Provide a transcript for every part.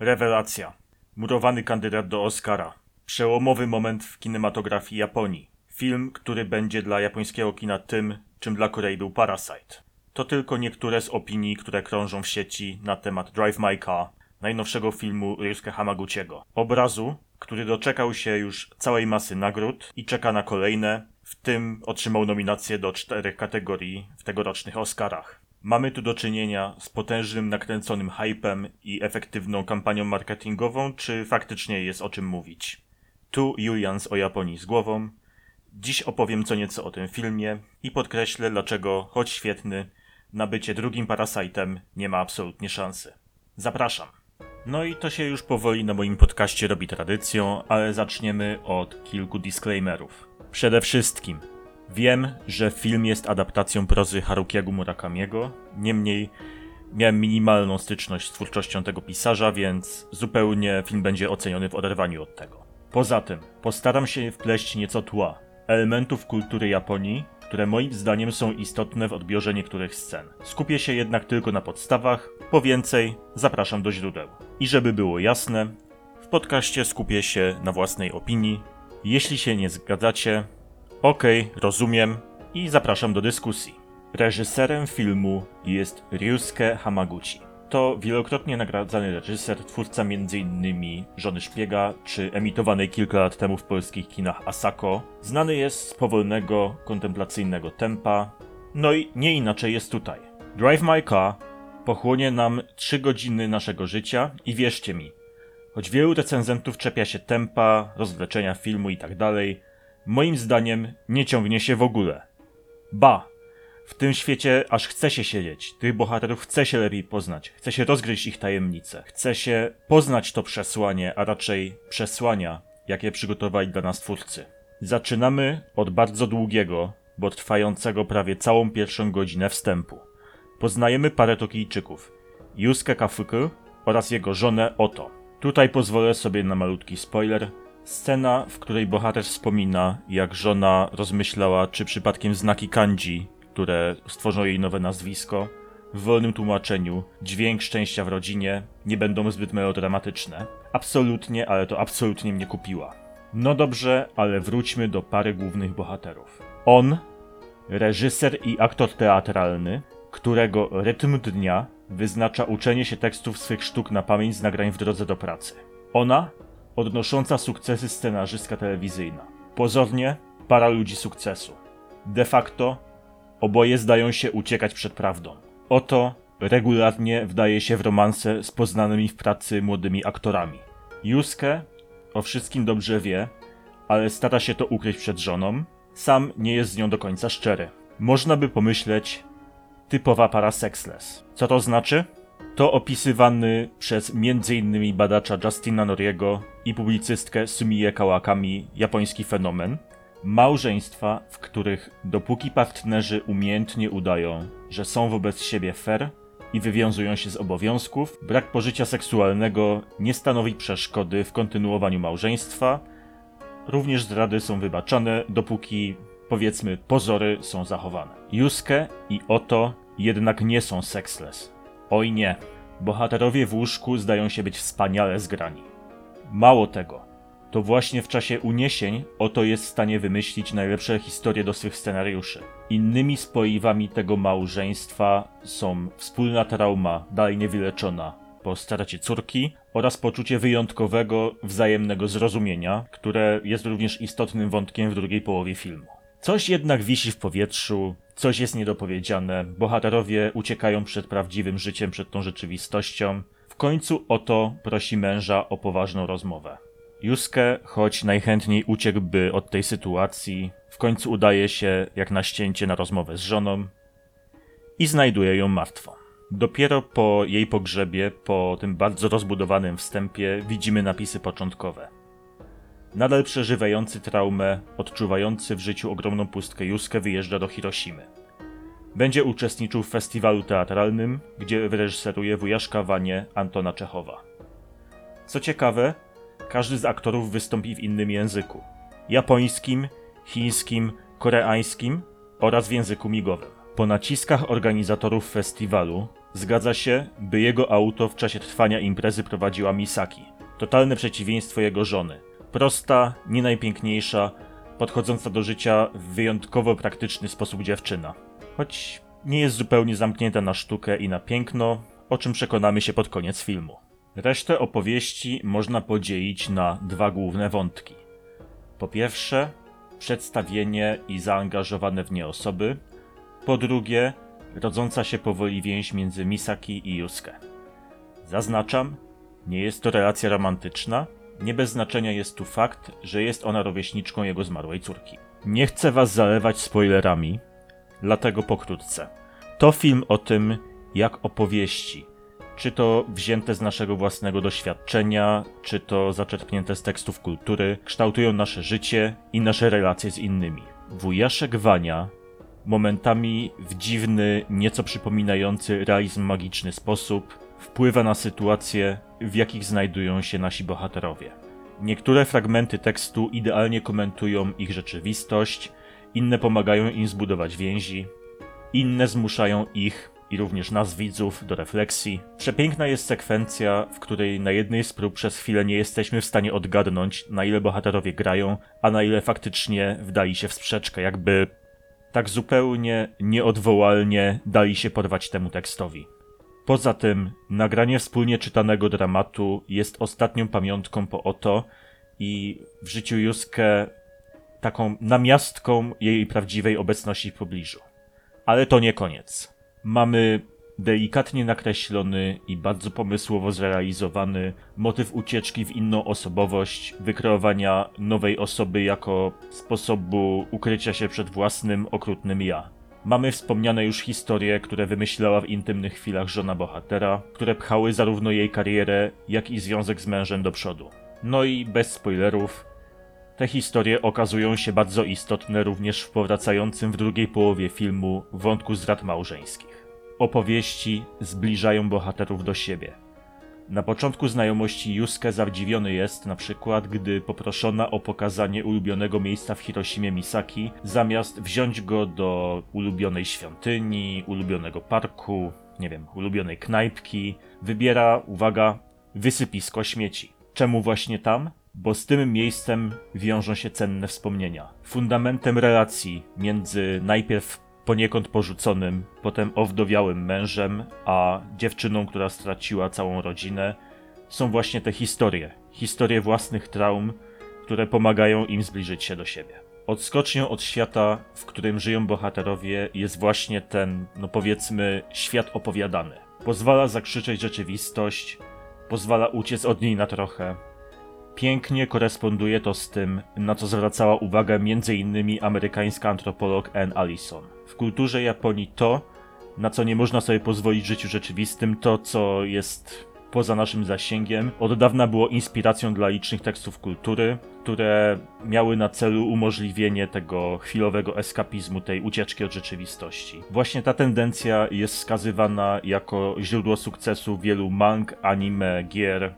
Rewelacja. Murowany kandydat do Oscara. Przełomowy moment w kinematografii Japonii. Film, który będzie dla japońskiego kina tym, czym dla Korei był Parasite. To tylko niektóre z opinii, które krążą w sieci na temat Drive My Car, najnowszego filmu Ryusuke Hamaguchiego. Obrazu, który doczekał się już całej masy nagród i czeka na kolejne, w tym otrzymał nominację do czterech kategorii w tegorocznych Oscarach. Mamy tu do czynienia z potężnym nakręconym hypem i efektywną kampanią marketingową, czy faktycznie jest o czym mówić? Tu Julians o Japonii z głową. Dziś opowiem co nieco o tym filmie i podkreślę, dlaczego, choć świetny, na bycie drugim Parasite'em nie ma absolutnie szansy. Zapraszam. No i to się już powoli na moim podcaście robi tradycją, ale zaczniemy od kilku disclaimerów. Przede wszystkim, wiem, że film jest adaptacją prozy Harukiego Murakamiego, niemniej miałem minimalną styczność z twórczością tego pisarza, więc zupełnie film będzie oceniony w oderwaniu od tego. Poza tym, postaram się wpleść nieco tła, elementów kultury Japonii, które moim zdaniem są istotne w odbiorze niektórych scen. Skupię się jednak tylko na podstawach, po więcej zapraszam do źródeł. I żeby było jasne, w podcaście skupię się na własnej opinii. Jeśli się nie zgadzacie, okej, rozumiem i zapraszam do dyskusji. Reżyserem filmu jest Ryusuke Hamaguchi. To wielokrotnie nagradzany reżyser, twórca m.in. Żony Szpiega czy emitowanej kilka lat temu w polskich kinach Asako. Znany jest z powolnego, kontemplacyjnego tempa. No i nie inaczej jest tutaj. Drive My Car pochłonie nam 3 godziny naszego życia i wierzcie mi, choć wielu recenzentów czepia się tempa, rozwleczenia filmu i tak moim zdaniem nie ciągnie się w ogóle. Ba, w tym świecie aż chce się siedzieć. Tych bohaterów chce się lepiej poznać. Chce się rozgryźć ich tajemnice. Chce się poznać to przesłanie, a raczej przesłania, jakie przygotowali dla nas twórcy. Zaczynamy od bardzo długiego, bo trwającego prawie całą pierwszą godzinę wstępu. Poznajemy parę Tokijczyków. Yusuke Kafuku oraz jego żonę Oto. Tutaj pozwolę sobie na malutki spoiler. Scena, w której bohater wspomina, jak żona rozmyślała, czy przypadkiem znaki kanji które stworzą jej nowe nazwisko. W wolnym tłumaczeniu, dźwięk szczęścia w rodzinie nie będą zbyt melodramatyczne. Absolutnie, ale to absolutnie mnie kupiła. No dobrze, ale wróćmy do pary głównych bohaterów. On, reżyser i aktor teatralny, którego rytm dnia wyznacza uczenie się tekstów swych sztuk na pamięć z nagrań w drodze do pracy. Ona, odnosząca sukcesy scenarzystka telewizyjna. Pozornie, para ludzi sukcesu. De facto, Oboje zdają się uciekać przed prawdą. Oto regularnie wdaje się w romanse z poznanymi w pracy młodymi aktorami. Yusuke o wszystkim dobrze wie, ale stara się to ukryć przed żoną. Sam nie jest z nią do końca szczery. Można by pomyśleć, typowa para sexless. Co to znaczy? To opisywany przez m.in. badacza Justina Noriego i publicystkę Sumie Kawakami japoński fenomen, Małżeństwa, w których dopóki partnerzy umiejętnie udają, że są wobec siebie fair i wywiązują się z obowiązków, brak pożycia seksualnego nie stanowi przeszkody w kontynuowaniu małżeństwa. Również zdrady są wybaczane, dopóki powiedzmy pozory są zachowane. Yusuke i Oto jednak nie są sexless. Oj nie. Bohaterowie w łóżku zdają się być wspaniale zgrani. Mało tego, to właśnie w czasie uniesień oto jest w stanie wymyślić najlepsze historie do swych scenariuszy. Innymi spoiwami tego małżeństwa są wspólna trauma, dalej niewyleczona, po stracie córki oraz poczucie wyjątkowego, wzajemnego zrozumienia, które jest również istotnym wątkiem w drugiej połowie filmu. Coś jednak wisi w powietrzu, coś jest niedopowiedziane, bohaterowie uciekają przed prawdziwym życiem, przed tą rzeczywistością. W końcu oto prosi męża o poważną rozmowę. Yusuke, choć najchętniej uciekłby od tej sytuacji, w końcu udaje się jak na ścięcie na rozmowę z żoną i znajduje ją martwą. Dopiero po jej pogrzebie, po tym bardzo rozbudowanym wstępie, widzimy napisy początkowe. Nadal przeżywający traumę, odczuwający w życiu ogromną pustkę Yusuke wyjeżdża do Hiroshimy. Będzie uczestniczył w festiwalu teatralnym, gdzie wyreżyseruje wujaszkawanie Antona Czechowa. Co ciekawe, każdy z aktorów wystąpi w innym języku: japońskim, chińskim, koreańskim oraz w języku migowym. Po naciskach organizatorów festiwalu zgadza się, by jego auto w czasie trwania imprezy prowadziła Misaki. Totalne przeciwieństwo jego żony. Prosta, nie najpiękniejsza, podchodząca do życia w wyjątkowo praktyczny sposób dziewczyna. Choć nie jest zupełnie zamknięta na sztukę i na piękno, o czym przekonamy się pod koniec filmu. Resztę opowieści można podzielić na dwa główne wątki. Po pierwsze, przedstawienie i zaangażowane w nie osoby. Po drugie, rodząca się powoli więź między Misaki i Yusuke. Zaznaczam, nie jest to relacja romantyczna, nie bez znaczenia jest tu fakt, że jest ona rówieśniczką jego zmarłej córki. Nie chcę was zalewać spoilerami, dlatego pokrótce. To film o tym, jak opowieści, czy to wzięte z naszego własnego doświadczenia, czy to zaczerpnięte z tekstów kultury, kształtują nasze życie i nasze relacje z innymi. Wujaszek Wania momentami w dziwny, nieco przypominający realizm magiczny sposób wpływa na sytuacje, w jakich znajdują się nasi bohaterowie. Niektóre fragmenty tekstu idealnie komentują ich rzeczywistość, inne pomagają im zbudować więzi, inne zmuszają ich i również nas widzów do refleksji. Przepiękna jest sekwencja, w której na jednej z prób przez chwilę nie jesteśmy w stanie odgadnąć, na ile bohaterowie grają, a na ile faktycznie wdali się w sprzeczkę, jakby tak zupełnie nieodwołalnie dali się porwać temu tekstowi. Poza tym, nagranie wspólnie czytanego dramatu jest ostatnią pamiątką po oto i w życiu Juske taką namiastką jej prawdziwej obecności w pobliżu. Ale to nie koniec. Mamy delikatnie nakreślony i bardzo pomysłowo zrealizowany motyw ucieczki w inną osobowość, wykreowania nowej osoby jako sposobu ukrycia się przed własnym okrutnym ja. Mamy wspomniane już historie, które wymyślała w intymnych chwilach żona bohatera, które pchały zarówno jej karierę, jak i związek z mężem do przodu. No i bez spoilerów, te historie okazują się bardzo istotne również w powracającym w drugiej połowie filmu wątku zdrad małżeńskich. Opowieści zbliżają bohaterów do siebie. Na początku znajomości Yusuke zadziwiony jest na przykład, gdy poproszona o pokazanie ulubionego miejsca w Hiroshimie Misaki, zamiast wziąć go do ulubionej świątyni, ulubionego parku, nie wiem, ulubionej knajpki, wybiera, uwaga, wysypisko śmieci. Czemu właśnie tam? Bo z tym miejscem wiążą się cenne wspomnienia. Fundamentem relacji między najpierw poniekąd porzuconym, potem owdowiałym mężem, a dziewczyną, która straciła całą rodzinę, są właśnie te historie. Historie własnych traum, które pomagają im zbliżyć się do siebie. Odskocznią od świata, w którym żyją bohaterowie, jest właśnie ten, no powiedzmy, świat opowiadany. Pozwala zakrzyczeć rzeczywistość, pozwala uciec od niej na trochę, Pięknie koresponduje to z tym, na co zwracała uwagę m.in. amerykańska antropolog Ann Allison. W kulturze Japonii to, na co nie można sobie pozwolić w życiu rzeczywistym, to co jest poza naszym zasięgiem, od dawna było inspiracją dla licznych tekstów kultury, które miały na celu umożliwienie tego chwilowego eskapizmu, tej ucieczki od rzeczywistości. Właśnie ta tendencja jest wskazywana jako źródło sukcesu wielu mang, anime, gier,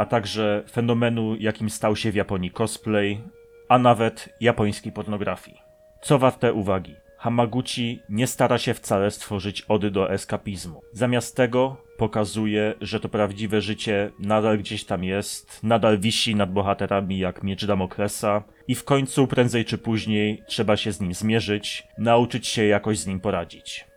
a także fenomenu, jakim stał się w Japonii cosplay, a nawet japońskiej pornografii. Co warte uwagi? Hamaguchi nie stara się wcale stworzyć ody do eskapizmu. Zamiast tego pokazuje, że to prawdziwe życie nadal gdzieś tam jest, nadal wisi nad bohaterami jak miecz Damoklesa i w końcu prędzej czy później trzeba się z nim zmierzyć, nauczyć się jakoś z nim poradzić.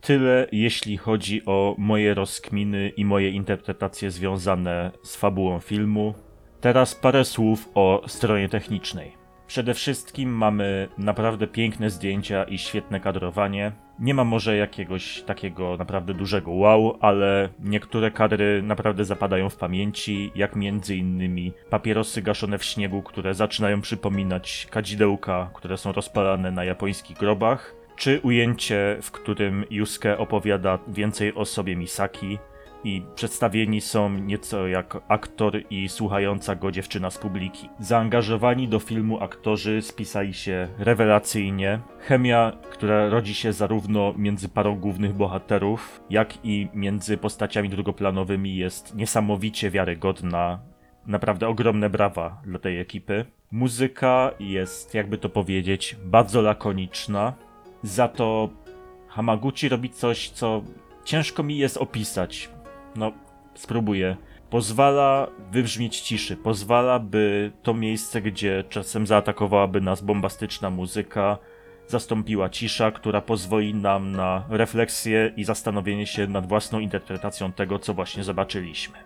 Tyle jeśli chodzi o moje rozkminy i moje interpretacje związane z fabułą filmu. Teraz parę słów o stronie technicznej. Przede wszystkim mamy naprawdę piękne zdjęcia i świetne kadrowanie. Nie ma może jakiegoś takiego naprawdę dużego wow, ale niektóre kadry naprawdę zapadają w pamięci, jak między innymi papierosy gaszone w śniegu, które zaczynają przypominać kadzidełka, które są rozpalane na japońskich grobach czy ujęcie, w którym Yusuke opowiada więcej o sobie Misaki i przedstawieni są nieco jak aktor i słuchająca go dziewczyna z publiki. Zaangażowani do filmu aktorzy spisali się rewelacyjnie. Chemia, która rodzi się zarówno między parą głównych bohaterów, jak i między postaciami drugoplanowymi jest niesamowicie wiarygodna. Naprawdę ogromne brawa dla tej ekipy. Muzyka jest, jakby to powiedzieć, bardzo lakoniczna, za to Hamaguchi robi coś, co ciężko mi jest opisać. No, spróbuję. Pozwala wybrzmieć ciszy, pozwala, by to miejsce, gdzie czasem zaatakowałaby nas bombastyczna muzyka, zastąpiła cisza, która pozwoli nam na refleksję i zastanowienie się nad własną interpretacją tego, co właśnie zobaczyliśmy.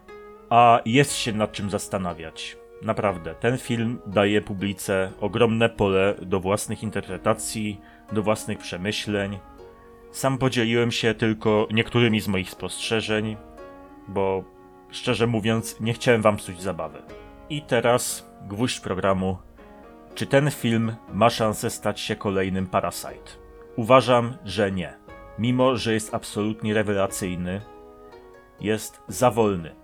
A jest się nad czym zastanawiać. Naprawdę, ten film daje publice ogromne pole do własnych interpretacji, do własnych przemyśleń. Sam podzieliłem się tylko niektórymi z moich spostrzeżeń, bo szczerze mówiąc, nie chciałem wam psuć zabawy. I teraz gwóźdź programu. Czy ten film ma szansę stać się kolejnym Parasite? Uważam, że nie. Mimo, że jest absolutnie rewelacyjny, jest za wolny.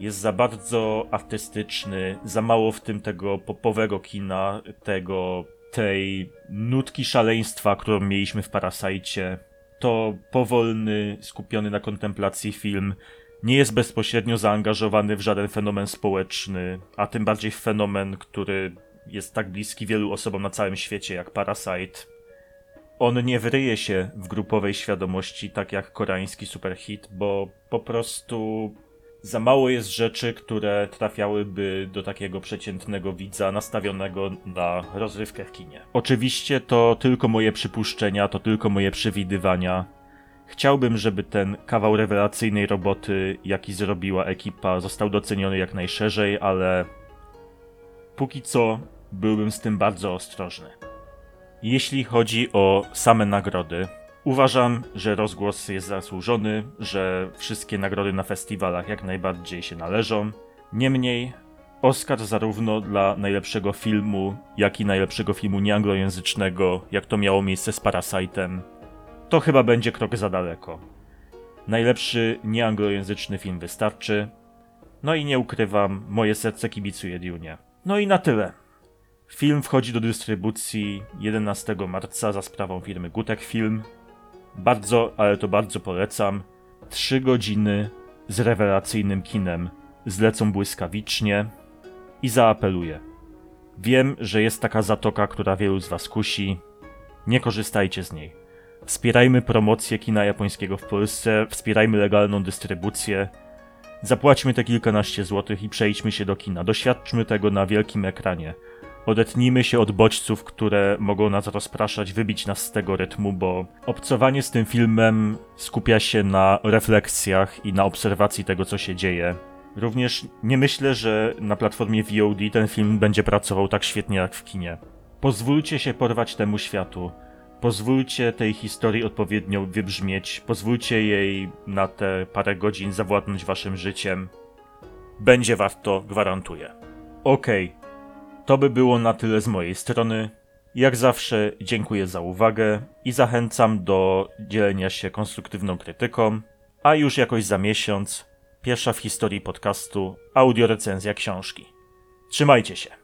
Jest za bardzo artystyczny, za mało w tym tego popowego kina, tego, tej nutki szaleństwa, którą mieliśmy w Parasite. To powolny, skupiony na kontemplacji film nie jest bezpośrednio zaangażowany w żaden fenomen społeczny, a tym bardziej w fenomen, który jest tak bliski wielu osobom na całym świecie jak Parasite. On nie wryje się w grupowej świadomości tak jak koreański superhit, bo po prostu za mało jest rzeczy, które trafiałyby do takiego przeciętnego widza nastawionego na rozrywkę w kinie. Oczywiście to tylko moje przypuszczenia, to tylko moje przewidywania. Chciałbym, żeby ten kawał rewelacyjnej roboty, jaki zrobiła ekipa, został doceniony jak najszerzej, ale póki co byłbym z tym bardzo ostrożny. Jeśli chodzi o same nagrody, uważam, że rozgłos jest zasłużony, że wszystkie nagrody na festiwalach jak najbardziej się należą. Niemniej, Oscar zarówno dla najlepszego filmu, jak i najlepszego filmu nieanglojęzycznego, jak to miało miejsce z Parasite'em, to chyba będzie krok za daleko. Najlepszy nieanglojęzyczny film wystarczy. No i nie ukrywam, moje serce kibicuje Dune. No i na tyle. Film wchodzi do dystrybucji 11 marca za sprawą firmy Gutek Film. Bardzo, ale to bardzo polecam. Trzy godziny z rewelacyjnym kinem zlecą błyskawicznie i zaapeluję. Wiem, że jest taka zatoka, która wielu z Was kusi. Nie korzystajcie z niej. Wspierajmy promocję kina japońskiego w Polsce, wspierajmy legalną dystrybucję. Zapłaćmy te kilkanaście złotych i przejdźmy się do kina. Doświadczmy tego na wielkim ekranie. Odetnijmy się od bodźców, które mogą nas rozpraszać, wybić nas z tego rytmu, bo obcowanie z tym filmem skupia się na refleksjach i na obserwacji tego, co się dzieje. Również nie myślę, że na platformie VOD ten film będzie pracował tak świetnie jak w kinie. Pozwólcie się porwać temu światu. Pozwólcie tej historii odpowiednio wybrzmieć, pozwólcie jej na te parę godzin zawładnąć waszym życiem. Będzie warto, gwarantuję. Okej, to by było na tyle z mojej strony. Jak zawsze dziękuję za uwagę i zachęcam do dzielenia się konstruktywną krytyką, a już jakoś za miesiąc pierwsza w historii podcastu audiorecenzja książki. Trzymajcie się.